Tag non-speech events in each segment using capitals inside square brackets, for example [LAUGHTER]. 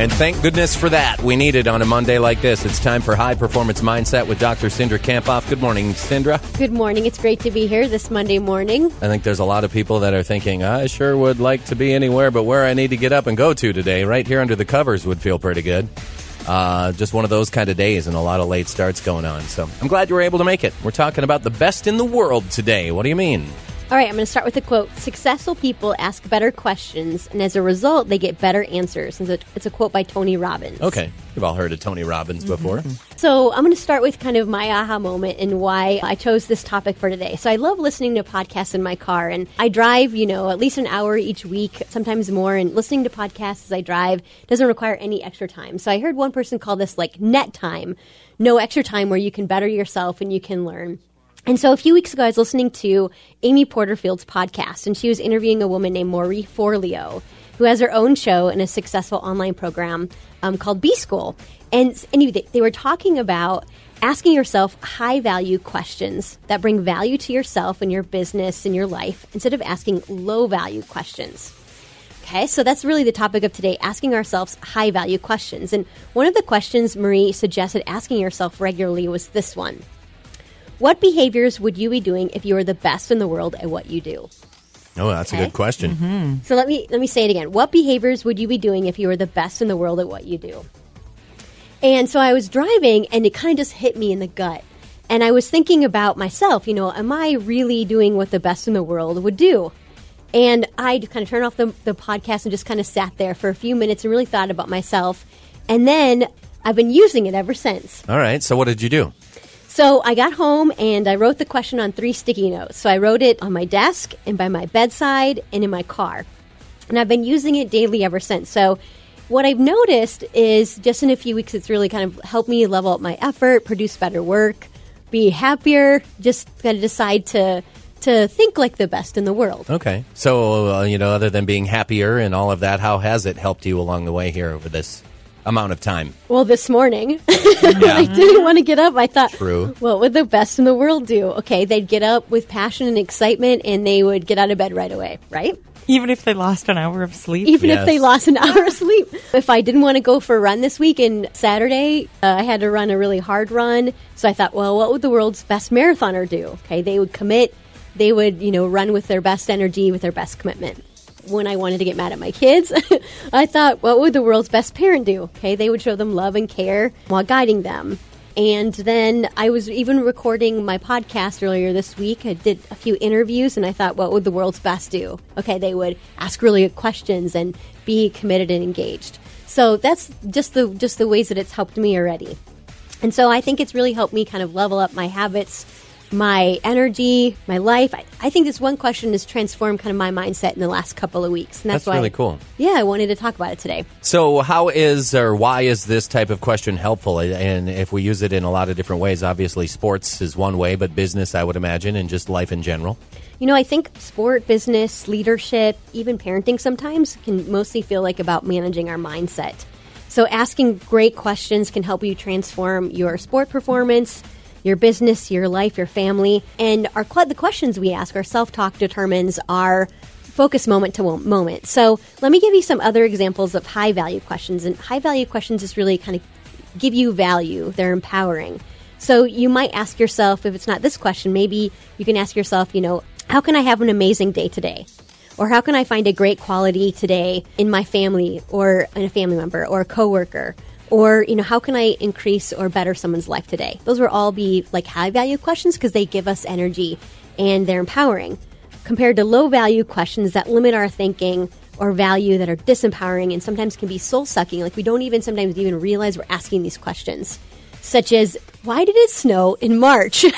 And thank goodness for that. We need it on a Monday like this. It's time for High Performance Mindset with Dr. Cindra Kamphoff. Good morning, Cindra. Good morning. It's great to be here this Monday morning. I think there's a lot of people that are thinking, I sure would like to be anywhere but where I need to get up and go to today. Right here under the covers would feel pretty good. Uh, just one of those kind of days and a lot of late starts going on. So I'm glad you were able to make it. We're talking about the best in the world today. What do you mean? All right, I'm going to start with a quote. Successful people ask better questions, and as a result, they get better answers. And it's a quote by Tony Robbins. Okay. You've all heard of Tony Robbins before. Mm-hmm. So I'm going to start with kind of my aha moment and why I chose this topic for today. So I love listening to podcasts in my car, and I drive, you know, at least an hour each week, sometimes more. And listening to podcasts as I drive doesn't require any extra time. So I heard one person call this like net time, no extra time where you can better yourself and you can learn. And so a few weeks ago, I was listening to Amy Porterfield's podcast, and she was interviewing a woman named Marie Forleo, who has her own show and a successful online program um, called B School. And anyway, they were talking about asking yourself high value questions that bring value to yourself and your business and your life instead of asking low value questions. Okay, so that's really the topic of today asking ourselves high value questions. And one of the questions Marie suggested asking yourself regularly was this one what behaviors would you be doing if you were the best in the world at what you do? Oh, that's Okay. a good question. Mm-hmm. So let me let me say it again. What behaviors would you be doing if you were the best in the world at what you do? And so I was driving and it kind of just hit me in the gut. And I was thinking about myself, you know, am I really doing what the best in the world would do? And I kind of turned off the, the podcast and just kind of sat there for a few minutes and really thought about myself. And then I've been using it ever since. All right. So what did you do? So I got home and I wrote the question on three sticky notes. So I wrote it on my desk and by my bedside and in my car. And I've been using it daily ever since. So what I've noticed is just in a few weeks, it's really kind of helped me level up my effort, produce better work, be happier, just kind of decide to to think like the best in the world. Okay. So, uh, you know, other than being happier and all of that, how has it helped you along the way here over this amount of time? Well, this morning, [LAUGHS] when I didn't want to get up, I thought, True. what would the best in the world do? Okay, they'd get up with passion and excitement and they would get out of bed right away, right? Even if they lost an hour of sleep. Even Yes. if they lost an [LAUGHS] hour of sleep. If I didn't want to go for a run this week and Saturday, uh, I had to run a really hard run. So I thought, well, what would the world's best marathoner do? Okay, they would commit, they would, you know, run with their best energy, with their best commitment. When I wanted to get mad at my kids, [LAUGHS] I thought, what would the world's best parent do? Okay, they would show them love and care while guiding them. And then I was even recording my podcast earlier this week. I did a few interviews and I thought, what would the world's best do? Okay, they would ask really good questions and be committed and engaged. So that's just the just the ways that it's helped me already. And so I think it's really helped me kind of level up my habits, my energy, my life. I, I think this one question has transformed kind of my mindset in the last couple of weeks. And that's, That's why really cool. Yeah, I wanted to talk about it today. So, how is or why is this type of question helpful? And if we use it in a lot of different ways, obviously sports is one way, but business, I would imagine, and just life in general. You know, I think sport, business, leadership, even parenting sometimes can mostly feel like about managing our mindset. So asking great questions can help you transform your sport performance, your business, your life, your family. And our the questions we ask, our self-talk determines our focus moment to moment. So let me give you some other examples of high value questions. And high value questions is really kind of give you value. They're empowering. So you might ask yourself, if it's not this question, maybe you can ask yourself, you know, how can I have an amazing day today? Or how can I find a great quality today in my family or in a family member or a coworker? Or, you know, how can I increase or better someone's life today? Those will all be like high value questions because they give us energy and they're empowering compared to low value questions that limit our thinking or value that are disempowering and sometimes can be soul sucking. Like we don't even sometimes even realize we're asking these questions, such as, why did it snow in March? [LAUGHS]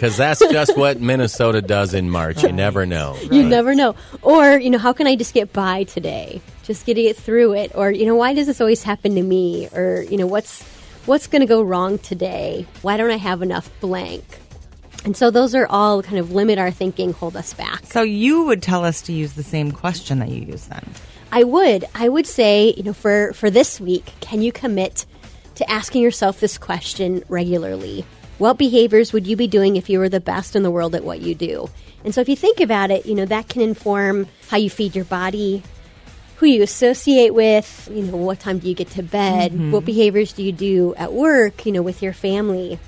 Because that's just what Minnesota does in March. You never know. you never know. Or, you know, how can I just get by today? Just get it through it, or you know, why does this always happen to me, or you know, what's what's going to go wrong today? Why don't I have enough blank? And so those are all kind of limit our thinking, hold us back. So you would tell us to use the same question that you use then. I would. I would say, you know, for for this week, can you commit to asking yourself this question regularly? What behaviors would you be doing if you were the best in the world at what you do? And so if you think about it, you know, that can inform how you feed your body, who you associate with, you know, what time do you get to bed, Mm-hmm. what behaviors do you do at work, you know, with your family.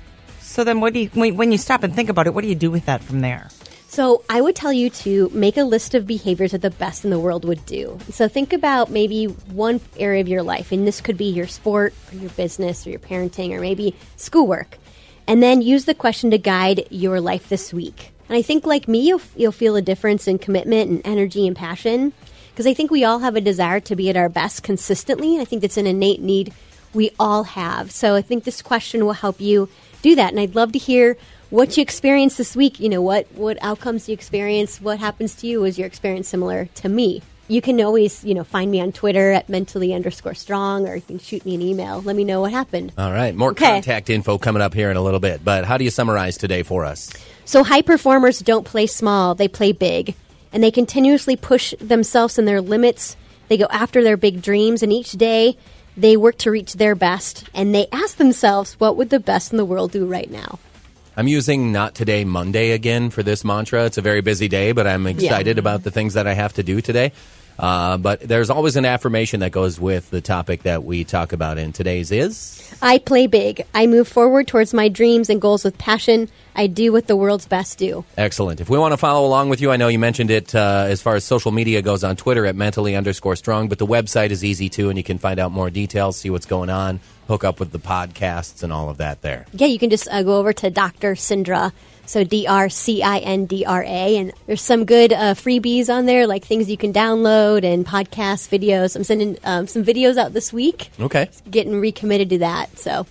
So then, what do you when, you stop and think about it? What do you do with that from there? So I would tell you to make a list of behaviors that the best in the world would do. So think about maybe one area of your life, and this could be your sport or your business or your parenting or maybe schoolwork. And then use the question to guide your life this week. And I think, like me, you'll, you'll feel a difference in commitment and energy and passion because I think we all have a desire to be at our best consistently. And I think that's an innate need we all have. So I think this question will help you do that. And I'd love to hear what you experienced this week. You know, what, what outcomes you experienced, what happens to you. Was your experience similar to me? You can always, you know, find me on Twitter at mentally underscore strong, or you can shoot me an email. Let me know what happened. All right, more Okay. contact info coming up here in a little bit. But how do you summarize today for us? So high performers don't play small, they play big. And they continuously push themselves and their limits. They go after their big dreams and each day they work to reach their best and they ask themselves what would the best in the world do right now. I'm using not today Monday again for this mantra. It's a very busy day, but I'm excited about the things that I have to do today. Uh, but there's always an affirmation that goes with the topic that we talk about in today's is I play big. I move forward towards my dreams and goals with passion. I do what the world's best do. excellent. If we want to follow along with you, I know you mentioned it uh, as far as social media goes on Twitter at mentally underscore strong, but the website is easy too, and you can find out more details, see what's going on, hook up with the podcasts and all of that there. Yeah, you can just uh, go over to Dr. Cindra. So D R C I N D R A, and there's some good uh, freebies on there, like things you can download and podcast videos. I'm sending um, some videos out this week. Okay. Getting recommitted to that. So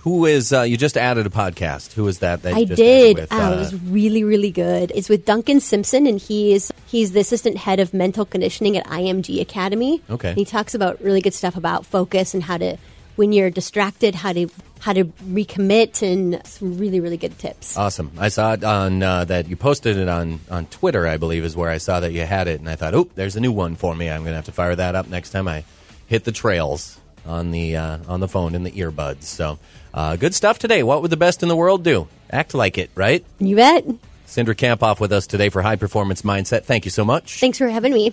Who is, uh, you just added a podcast. Who is that? that you I just did. With, oh, uh, it was really, really good. It's with Duncan Simpson, and he's he's the assistant head of mental conditioning at IMG Academy. Okay. And he talks about really good stuff about focus and how to when you're distracted, how to how to recommit, and some really, really good tips. Awesome. I saw it on uh, that you posted it on, on Twitter, I believe, is where I saw that you had it. And I thought, oh, there's a new one for me. I'm going to have to fire that up next time I hit the trails on the, uh, on the phone in the earbuds. So uh, good stuff today. What would the best in the world do? Act like it, right? You bet. Cindra Kamphoff with us today for High Performance Mindset. Thank you so much. Thanks for having me.